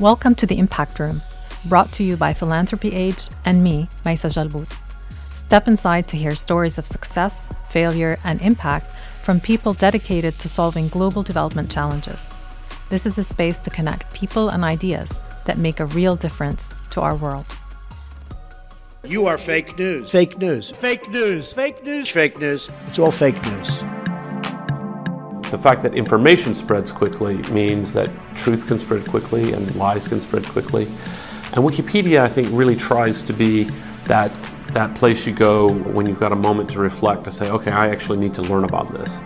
Welcome to the Impact Room, brought to you by Philanthropy Age and me, Maysa Jalbout. Step inside to hear stories of success, failure, and impact from people dedicated to solving global development challenges. This is a space to connect people and ideas that make a real difference to our world. You are fake news. Fake news. Fake news. Fake news. Fake news. It's all fake news. The fact that information spreads quickly means that truth can spread quickly and lies can spread quickly. And Wikipedia, I think, really tries to be that, that place you go when you've got a moment to reflect to say, okay, I actually need to learn about this.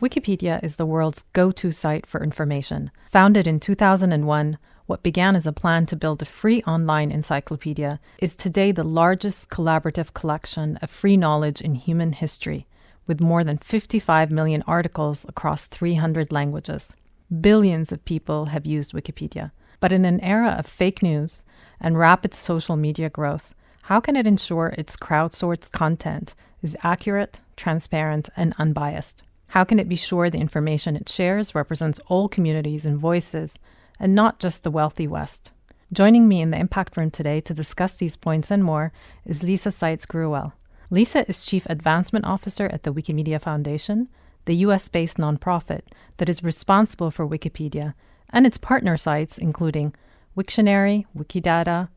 Wikipedia is the world's go to site for information. Founded in 2001, what began as a plan to build a free online encyclopedia is today the largest collaborative collection of free knowledge in human history with more than 55 million articles across 300 languages. Billions of people have used Wikipedia. But in an era of fake news and rapid social media growth, how can it ensure its crowdsourced content is accurate, transparent, and unbiased? How can it be sure the information it shares represents all communities and voices, and not just the wealthy West? Joining me in the Impact Room today to discuss these points and more is Lisa Seitz Gruwell. Lisa is Chief Advancement Officer at the Wikimedia Foundation, the US based nonprofit that is responsible for Wikipedia and its partner sites, including Wiktionary, Wikidata,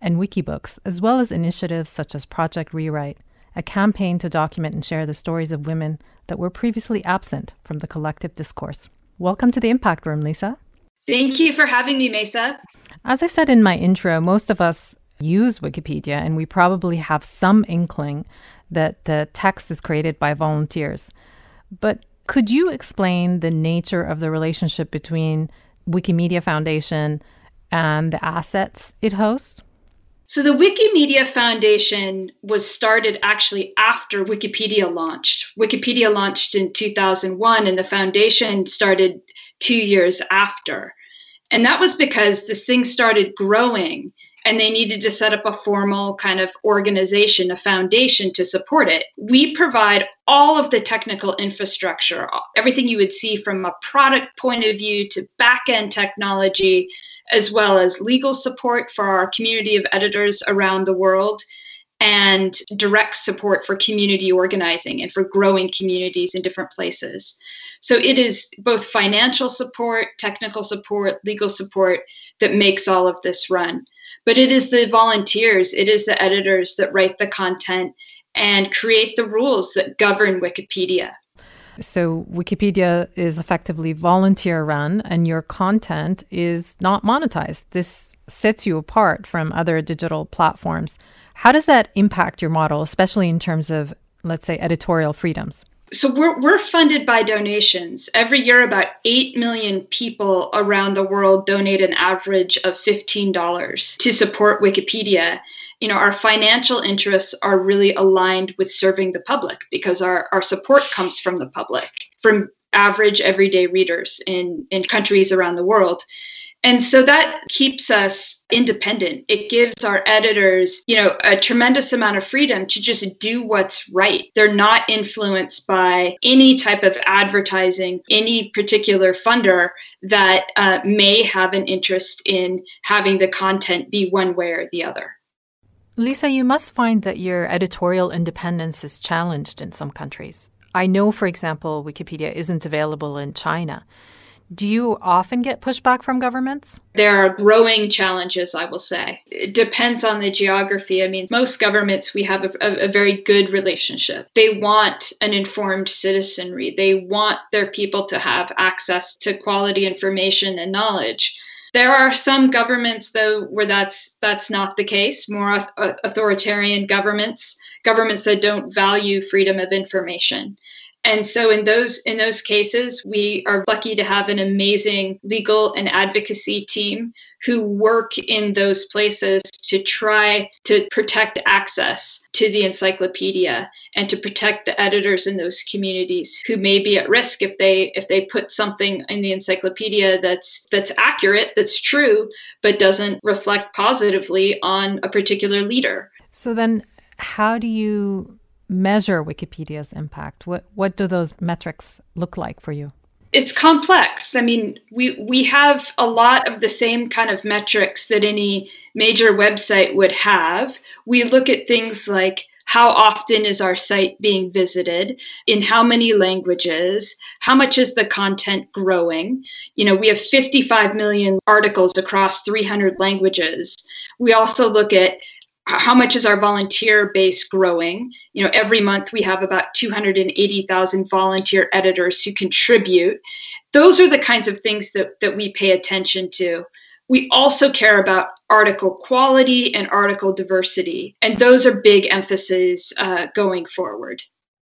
and Wikibooks, as well as initiatives such as Project Rewrite, a campaign to document and share the stories of women that were previously absent from the collective discourse. Welcome to the Impact Room, Lisa. Thank you for having me, Maysa. As I said in my intro, most of us use Wikipedia, and we probably have some inkling that the text is created by volunteers. But could you explain the nature of the relationship between Wikimedia Foundation and the assets it hosts? So, the Wikimedia Foundation was started actually after Wikipedia launched. Wikipedia launched in 2001, and the foundation started two years after. And that was because this thing started growing and they needed to set up a formal kind of organization, a foundation to support it. We provide all of the technical infrastructure, everything you would see from a product point of view to back end technology, as well as legal support for our community of editors around the world and direct support for community organizing and for growing communities in different places. So it is both financial support, technical support, legal support that makes all of this run but it is the volunteers, it is the editors that write the content and create the rules that govern Wikipedia. So, Wikipedia is effectively volunteer run, and your content is not monetized. This sets you apart from other digital platforms. How does that impact your model, especially in terms of, let's say, editorial freedoms? so we're, we're funded by donations. Every year about 8 million people around the world donate an average of $15 to support wikipedia. You know our financial interests are really aligned with serving the public because our, our support comes from the public from average everyday readers in in countries around the world and so that keeps us independent. It gives our editors, you know, a tremendous amount of freedom to just do what's right. They're not influenced by any type of advertising, any particular funder that uh, may have an interest in having the content be one way or the other. Lisa, you must find that your editorial independence is challenged in some countries. I know, for example, Wikipedia isn't available in China. Do you often get pushback from governments? There are growing challenges, I will say. It depends on the geography. I mean, most governments, we have a, a, very good relationship. They want an informed citizenry, they want their people to have access to quality information and knowledge. There are some governments, though, where that's that's not the case. More authoritarian governments, governments that don't value freedom of information and so in those in those cases we are lucky to have an amazing legal and advocacy team who work in those places to try to protect access to the encyclopedia and to protect the editors in those communities who may be at risk if they if they put something in the encyclopedia that's that's accurate that's true but doesn't reflect positively on a particular leader. So then how do you measure Wikipedia's impact? What what do those metrics look like for you? it's complex. I mean, we we have a lot of the same kind of metrics that any major website would have. We look at things like how often is our site being visited in how many languages how much is the content growing you know we have 55 million articles across 300 languages we also look at how much is our volunteer base growing? You know, every month we have about 280,000 volunteer editors who contribute. Those are the kinds of things that, that we pay attention to. We also care about article quality and article diversity, and those are big emphases uh, going forward.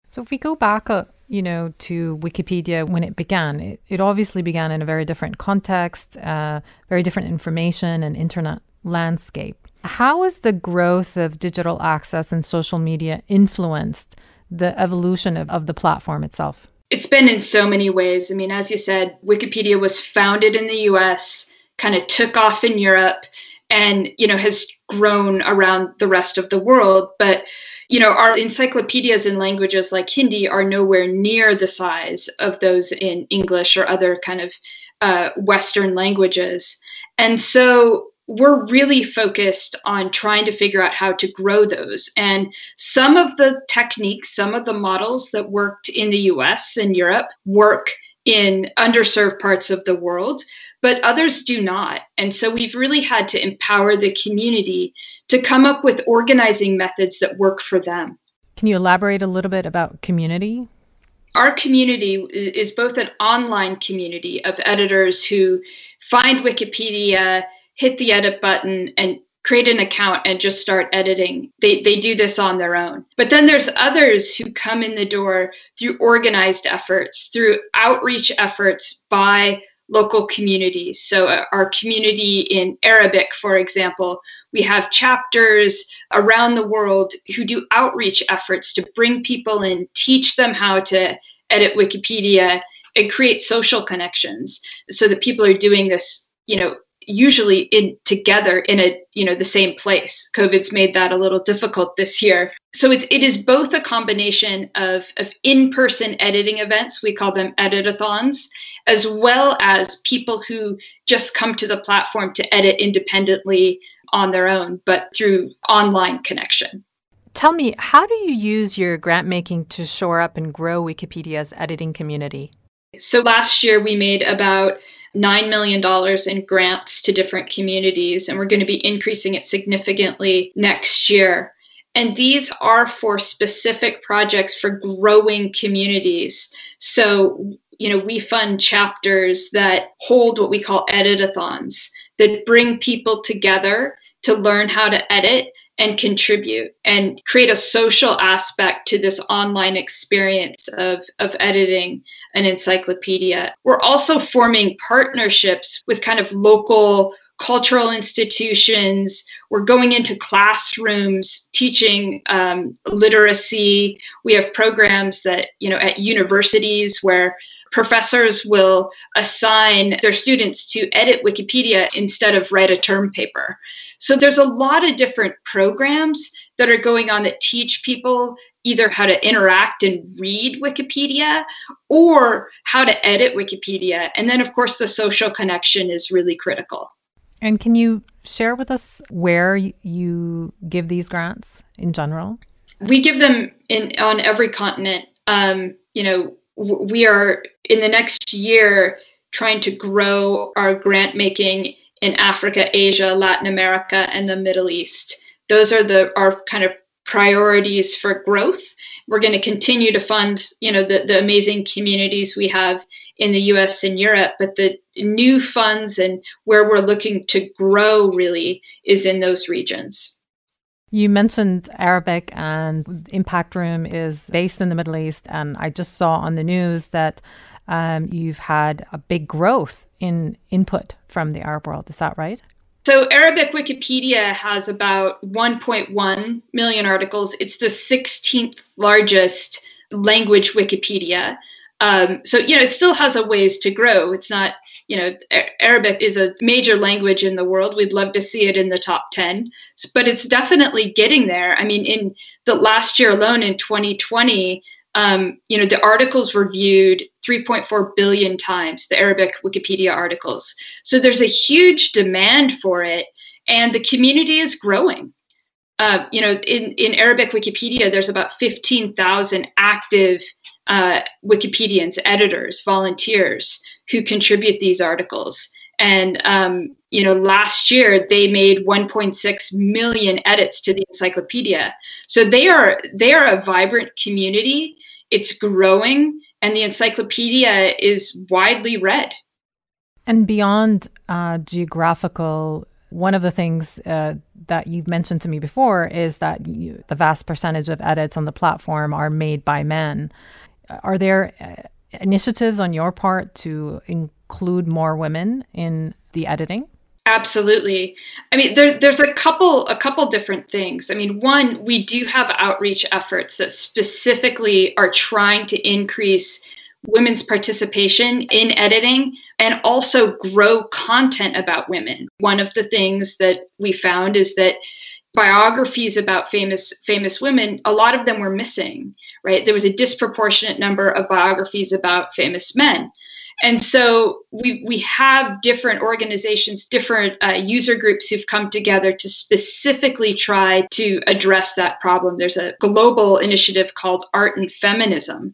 So if we go back, you know, to Wikipedia when it began, it, it obviously began in a very different context, uh, very different information and internet landscape. How has the growth of digital access and social media influenced the evolution of, of the platform itself? It's been in so many ways. I mean, as you said, Wikipedia was founded in the US, kind of took off in Europe, and you know has grown around the rest of the world. But you know, our encyclopedias in languages like Hindi are nowhere near the size of those in English or other kind of uh, Western languages. And so we're really focused on trying to figure out how to grow those. And some of the techniques, some of the models that worked in the US and Europe work in underserved parts of the world, but others do not. And so we've really had to empower the community to come up with organizing methods that work for them. Can you elaborate a little bit about community? Our community is both an online community of editors who find Wikipedia hit the edit button and create an account and just start editing. They, they do this on their own. But then there's others who come in the door through organized efforts, through outreach efforts by local communities. So, uh, our community in Arabic, for example, we have chapters around the world who do outreach efforts to bring people in, teach them how to edit Wikipedia, and create social connections so that people are doing this you know usually in together in a you know the same place. Covid's made that a little difficult this year. So it's it is both a combination of of in-person editing events we call them editathons as well as people who just come to the platform to edit independently on their own but through online connection. Tell me how do you use your grant making to shore up and grow wikipedia's editing community so last year we made about $9 million in grants to different communities, and we're going to be increasing it significantly next year. And these are for specific projects for growing communities. So, you know, we fund chapters that hold what we call editathons that bring people together to learn how to edit and contribute and create a social aspect to this online experience of, of editing an encyclopedia. We're also forming partnerships with kind of local cultural institutions. We're going into classrooms teaching um, literacy. We have programs that, you know, at universities where professors will assign their students to edit Wikipedia instead of write a term paper. So there's a lot of different programs that are going on that teach people either how to interact and read Wikipedia or how to edit Wikipedia. And then, of course, the social connection is really critical. And can you share with us where you give these grants in general? We give them in on every continent. Um, you know, we are in the next year trying to grow our grant making in Africa, Asia, Latin America, and the Middle East. Those are the our kind of priorities for growth. We're going to continue to fund, you know, the, the amazing communities we have in the US and Europe, but the new funds and where we're looking to grow really is in those regions. You mentioned Arabic and Impact Room is based in the Middle East. And I just saw on the news that um, you've had a big growth in input from the Arab world. Is that right? So, Arabic Wikipedia has about 1.1 million articles. It's the 16th largest language Wikipedia. Um, so, you know, it still has a ways to grow. It's not, you know, Arabic is a major language in the world. We'd love to see it in the top 10, but it's definitely getting there. I mean, in the last year alone, in 2020, Um, you know, the articles were viewed 3.4 billion times, the Arabic Wikipedia articles. So there's a huge demand for it, and the community is growing. Uh, you know, in, in Arabic Wikipedia, there's about 15,000 active uh, Wikipedians, editors, volunteers who contribute these articles. And um, you know, last year they made 1.6 million edits to the encyclopedia. So they are they are a vibrant community. It's growing, and the encyclopedia is widely read. And beyond uh, geographical, one of the things uh, that you've mentioned to me before is that you, the vast percentage of edits on the platform are made by men. Are there uh, initiatives on your part to include more women in the editing? Absolutely. I mean, there, there's a couple a couple different things. I mean, one, we do have outreach efforts that specifically are trying to increase women's participation in editing and also grow content about women. One of the things that we found is that biographies about famous famous women a lot of them were missing right? There was a disproportionate number of biographies about famous men. And so we we have different organizations different uh, user groups who've come together to specifically try to address that problem. There's a global initiative called art and feminism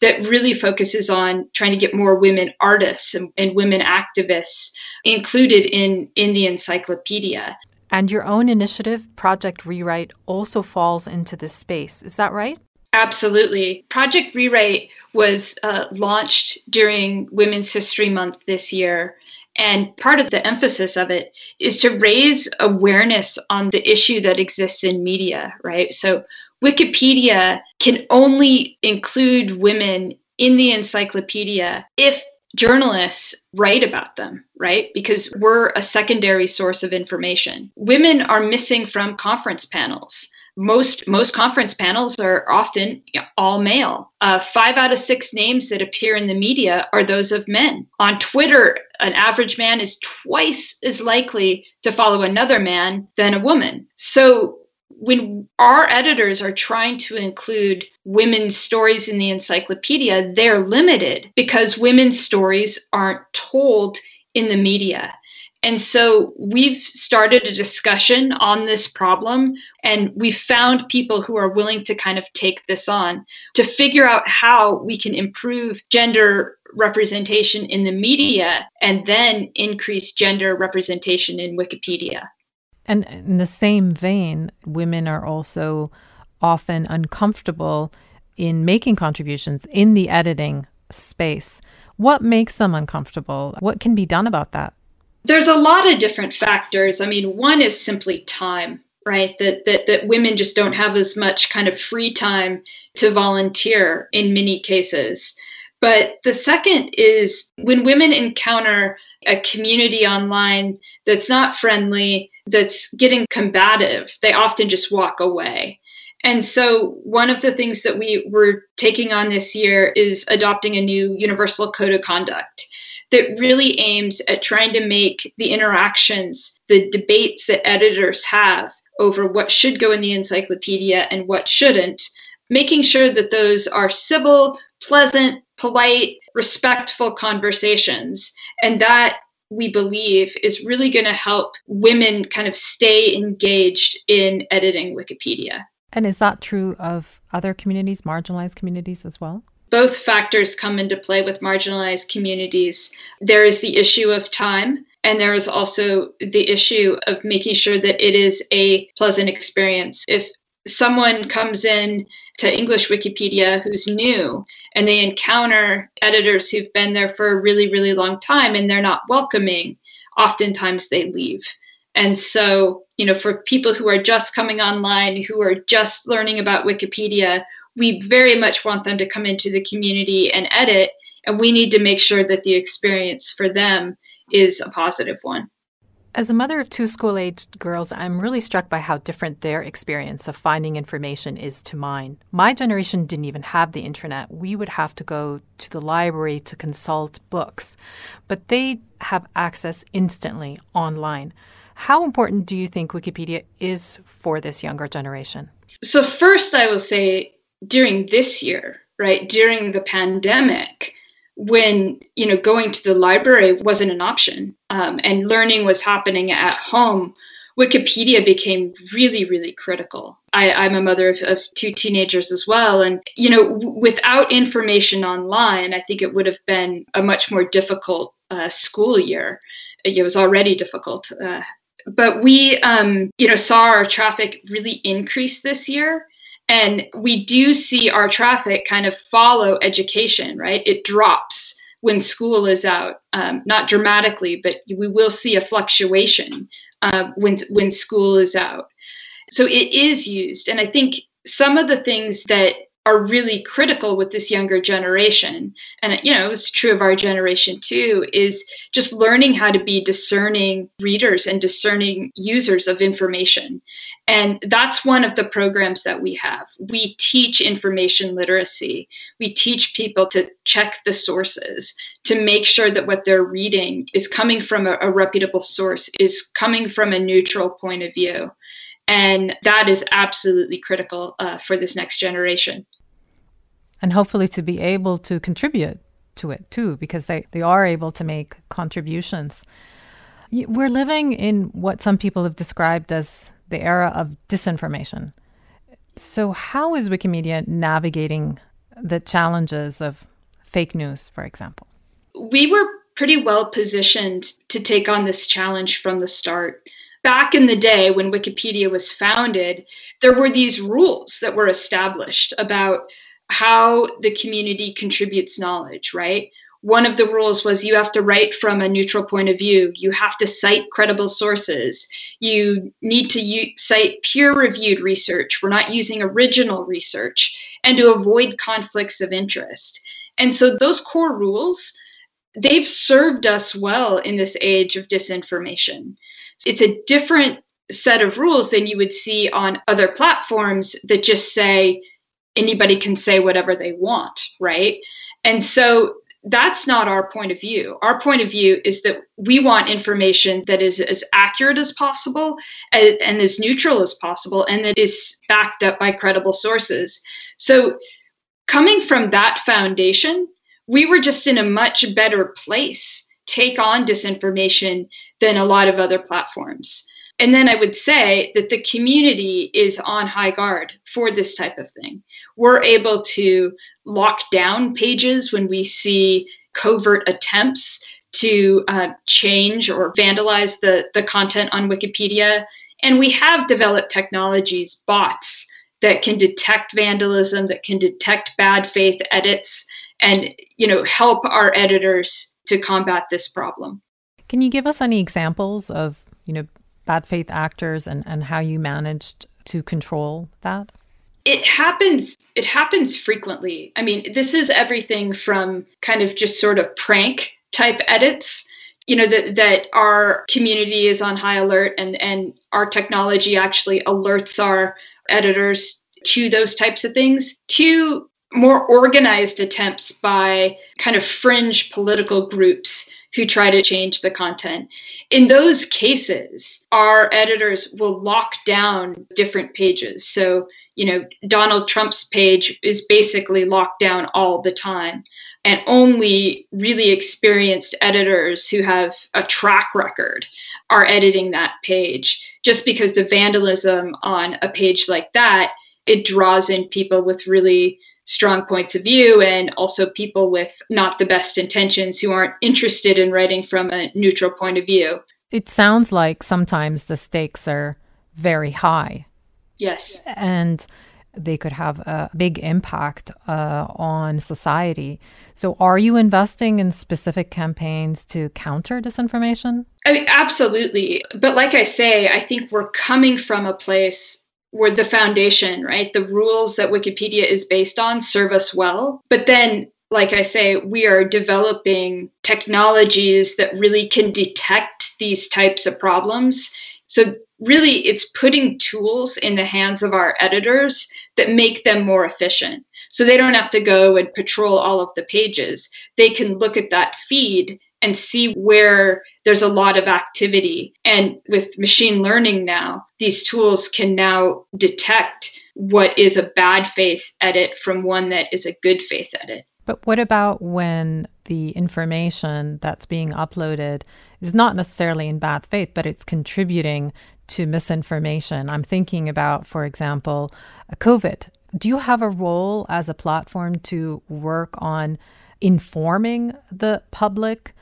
that really focuses on trying to get more women artists and, and women activists included in in the encyclopedia and your own initiative, Project Rewrite, also falls into this space. Is that right? Absolutely. Project Rewrite was uh, launched during Women's History Month this year. And part of the emphasis of it is to raise awareness on the issue that exists in media, right? So Wikipedia can only include women in the encyclopedia if journalists write about them, right? Because we're a secondary source of information. Women are missing from conference panels. Most most conference panels are often all male. Uh, five out of six names that appear in the media are those of men. On Twitter, an average man is twice as likely to follow another man than a woman. So when our editors are trying to include women's stories in the encyclopedia, they're limited because women's stories aren't told in the media. And so we've started a discussion on this problem, and we've found people who are willing to kind of take this on to figure out how we can improve gender representation in the media and then increase gender representation in Wikipedia. And in the same vein, women are also often uncomfortable in making contributions in the editing space. What makes them uncomfortable? What can be done about that? There's a lot of different factors. I mean, one is simply time, right? That, that that women just don't have as much kind of free time to volunteer in many cases. But the second is when women encounter a community online that's not friendly, that's getting combative, they often just walk away. And so, one of the things that we were taking on this year is adopting a new universal code of conduct that really aims at trying to make the interactions, the debates that editors have over what should go in the encyclopedia and what shouldn't, making sure that those are civil, pleasant, polite, respectful conversations. And that we believe is really going to help women kind of stay engaged in editing Wikipedia. And is that true of other communities, marginalized communities as well? Both factors come into play with marginalized communities. There is the issue of time, and there is also the issue of making sure that it is a pleasant experience. If someone comes in to English Wikipedia who's new and they encounter editors who've been there for a really, really long time and they're not welcoming, oftentimes they leave. And so, you know, for people who are just coming online, who are just learning about Wikipedia, we very much want them to come into the community and edit. And we need to make sure that the experience for them is a positive one. As a mother of two school aged girls, I'm really struck by how different their experience of finding information is to mine. My generation didn't even have the internet. We would have to go to the library to consult books, but they have access instantly online. How important do you think Wikipedia is for this younger generation? So, first, I will say during this year, right, during the pandemic when you know going to the library wasn't an option. Um, and learning was happening at home wikipedia became really really critical. I, am a mother of, of, two teenagers as well. And you know w- without information online i think it would have been a much more difficult uh, school year. It was already difficult uh, but we um, you know saw our traffic really increase this year and we do see our traffic kind of follow education, right? It drops when school is out, um, not dramatically, but we will see a fluctuation uh, when when school is out. So it is used, and I think some of the things that are really critical with this younger generation. And you know it was true of our generation too is just learning how to be discerning readers and discerning users of information. And that's one of the programs that we have. We teach information literacy. We teach people to check the sources to make sure that what they're reading is coming from a, a reputable source is coming from a neutral point of view. And that is absolutely critical uh, for this next generation. And hopefully to be able to contribute to it too, because they, they are able to make contributions. We're living in what some people have described as the era of disinformation. So, how is Wikimedia navigating the challenges of fake news, for example? We were pretty well positioned to take on this challenge from the start back in the day when Wikipedia was founded, there were these rules that were established about how the community contributes knowledge, right? One of the rules was you have to write from a neutral point of view. You have to cite credible sources. You need to u- cite peer reviewed research. We're not using original research and to avoid conflicts of interest. And so those core rules, they've served us well in this age of disinformation. It's a different set of rules than you would see on other platforms that just say anybody can say whatever they want, right? And so that's not our point of view. Our point of view is that we want information that is as accurate as possible and, and, as neutral as possible and that is backed up by credible sources. So, coming from that foundation, we were just in a much better place take on disinformation than a lot of other platforms. And then I would say that the community is on high guard for this type of thing. We're able to lock down pages when we see covert attempts to uh, change or vandalize the, the content on Wikipedia. And we have developed technologies, bots, that can detect vandalism, that can detect bad faith edits, and you know help our editors to combat this problem. Can you give us any examples of, you know, bad faith actors and, and how you managed to control that? It happens it happens frequently. I mean, this is everything from kind of just sort of prank type edits you know that that our community is on high alert and and our technology actually alerts our editors to those types of things to more organized attempts by kind of fringe political groups who try to change the content. In those cases, our editors will lock down different pages. So, you know, Donald Trump's page is basically locked down all the time. And only really experienced editors who have a track record are editing that page. Just because the vandalism on a page like that, it draws in people with really strong points of view and also people with not the best intentions who aren't interested in writing from a neutral point of view. It sounds like sometimes the stakes are very high. Yes. And they could have a big impact uh, on society. So, are you investing in specific campaigns to counter disinformation? I mean, absolutely. But like I say, I think we're coming from a place were the foundation, right? The rules that Wikipedia is based on serve us well. But then, like I say, we are developing technologies that really can detect these types of problems. So, really, it's putting tools in the hands of our editors that make them more efficient. So, they don't have to go and patrol all of the pages. They can look at that feed and see where there's a lot of activity. And with machine learning now, these tools can now detect what is a bad faith edit from one that is a good faith edit. But what about when the information that's being uploaded is not necessarily in bad faith, but it's contributing to misinformation? I'm thinking about, for example, COVID. Do you have a role as a platform to work on informing the public?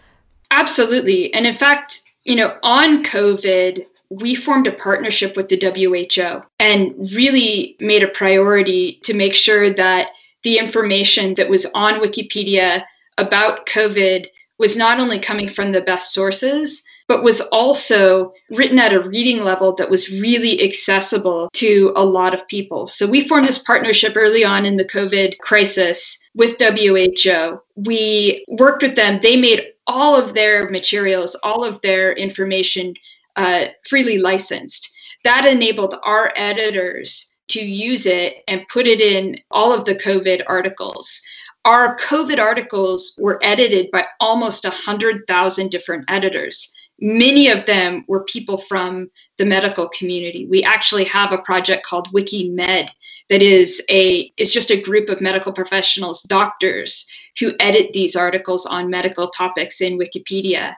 Absolutely. And in fact, you know, on COVID, we formed a partnership with the WHO and really made a priority to make sure that the information that was on Wikipedia about COVID was not only coming from the best sources, but was also written at a reading level that was really accessible to a lot of people. So we formed this partnership early on in the COVID crisis with WHO. We worked with them. They made all of their materials, all of their information uh, freely licensed. That enabled our editors to use it and put it in all of the COVID articles. Our COVID articles were edited by almost 100,000 different editors. Many of them were people from the medical community. We actually have a project called WikiMed that is a it's just a group of medical professionals, doctors who edit these articles on medical topics in Wikipedia.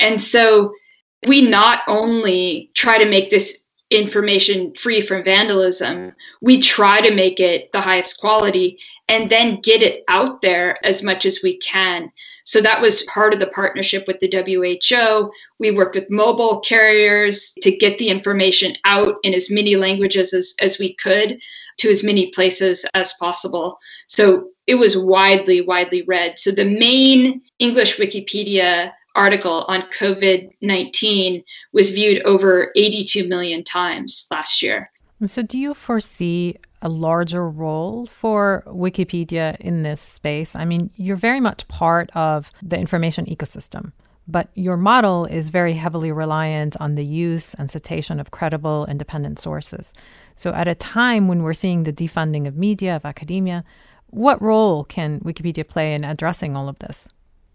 And so we not only try to make this information free from vandalism, we try to make it the highest quality and then get it out there as much as we can. So that was part of the partnership with the WHO. We worked with mobile carriers to get the information out in as many languages as, as we could to as many places as possible. So it was widely, widely read. So the main English Wikipedia article on COVID 19 was viewed over 82 million times last year. So, do you foresee a larger role for Wikipedia in this space? I mean, you're very much part of the information ecosystem, but your model is very heavily reliant on the use and citation of credible independent sources. So, at a time when we're seeing the defunding of media, of academia, what role can Wikipedia play in addressing all of this?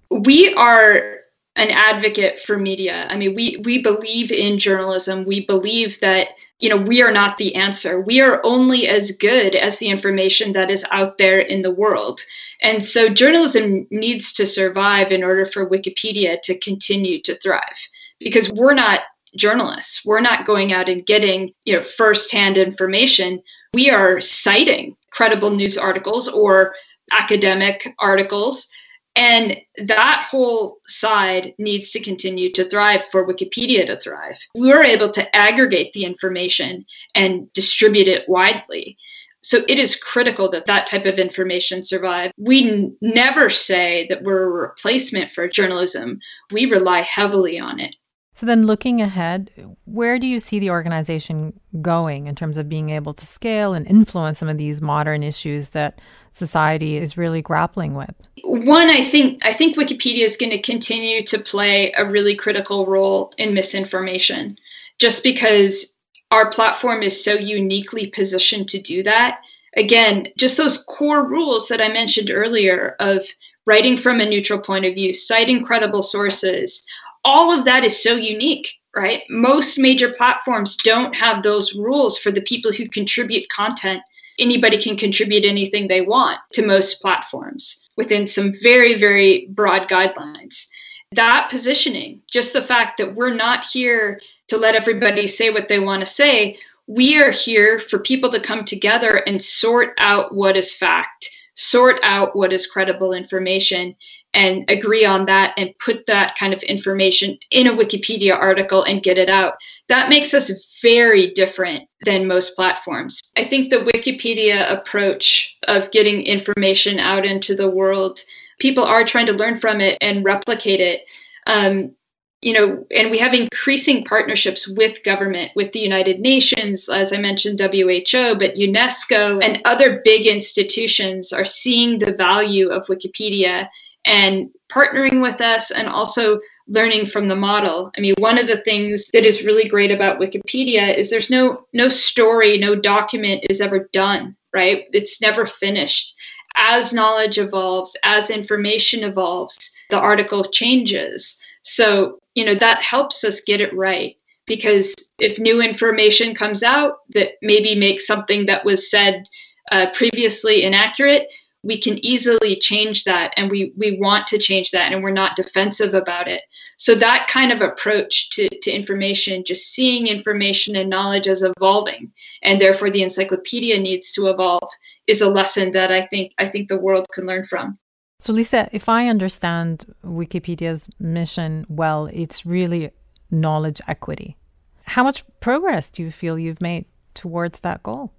We are an advocate for media. I mean, we we believe in journalism. We believe that you know we are not the answer. We are only as good as the information that is out there in the world. And so journalism needs to survive in order for Wikipedia to continue to thrive because we're not journalists. We're not going out and getting, you know, firsthand information. We are citing credible news articles or academic articles and that whole side needs to continue to thrive for Wikipedia to thrive. We were able to aggregate the information and distribute it widely. So it is critical that that type of information survive. We n- never say that we're a replacement for journalism. We rely heavily on it. So then looking ahead, where do you see the organization going in terms of being able to scale and influence some of these modern issues that society is really grappling with? One, I think I think Wikipedia is going to continue to play a really critical role in misinformation just because our platform is so uniquely positioned to do that. Again, just those core rules that I mentioned earlier of writing from a neutral point of view, citing credible sources, all of that is so unique, right? Most major platforms don't have those rules for the people who contribute content. Anybody can contribute anything they want to most platforms within some very, very broad guidelines. That positioning, just the fact that we're not here to let everybody say what they want to say, we are here for people to come together and sort out what is fact, sort out what is credible information, and agree on that and put that kind of information in a Wikipedia article and get it out. That makes us very different than most platforms. I think the Wikipedia approach of getting information out into the world, people are trying to learn from it and replicate it. Um, you know, and we have increasing partnerships with government, with the United Nations, as I mentioned, WHO, but UNESCO and other big institutions are seeing the value of Wikipedia and partnering with us and also learning from the model. I mean, one of the things that is really great about Wikipedia is there's no no story, no document is ever done, right? It's never finished. As knowledge evolves, as information evolves, the article changes. So, you know, that helps us get it right. because if new information comes out that maybe makes something that was said uh, previously inaccurate, we can easily change that and we we want to change that and we're not defensive about it. So that kind of approach to, to information just seeing information and knowledge as evolving and therefore the encyclopedia needs to evolve is a lesson that i think i think the world can learn from. So lisa if i understand wikipedia's mission well it's really knowledge equity. How much progress do you feel you've made towards that goal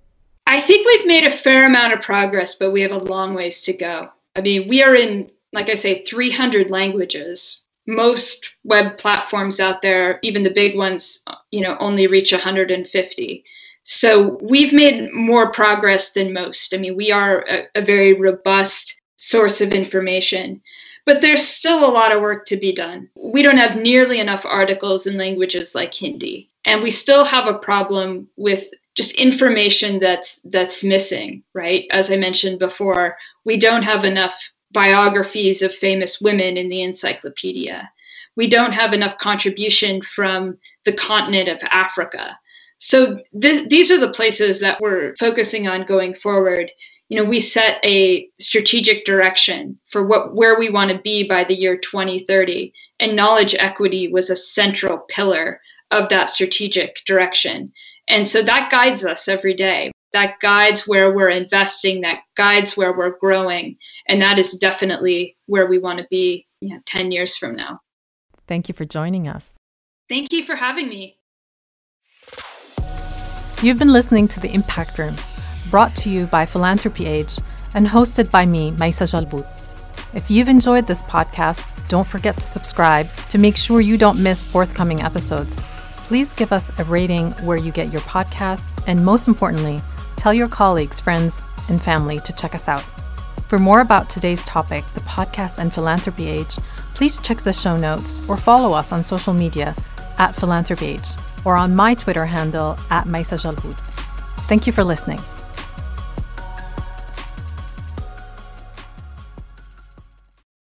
I think we've made a fair amount of progress, but we have a long ways to go. I mean, we are in, like I say, 300 languages. Most web platforms out there, even the big ones, you know, only reach 150. So we've made more progress than most. I mean, we are a, a very robust source of information, but there's still a lot of work to be done. We don't have nearly enough articles in languages like Hindi, and we still have a problem with just information that's that's missing right? As i mentioned before we don't have enough biographies of famous women in the encyclopedia. We don't have enough contribution from the continent of africa. So th- these are the places that we're focusing on going forward. You know we set a strategic direction for what where we want to be by the year 2030 and knowledge equity was a central pillar of that strategic direction and so that guides us every day. That guides where we're investing, that guides where we're growing. And that is definitely where we want to be you know, 10 years from now. Thank you for joining us. Thank you for having me. You've been listening to The Impact Room, brought to you by Philanthropy Age and hosted by me, Maysa Jalbout. If you've enjoyed this podcast, don't forget to subscribe to make sure you don't miss forthcoming episodes. Please give us a rating where you get your podcast, and most importantly, tell your colleagues, friends, and family to check us out. For more about today's topic, the podcast and philanthropy age, please check the show notes or follow us on social media at philanthropy age or on my Twitter handle at Maysa Jalbout. Thank you for listening.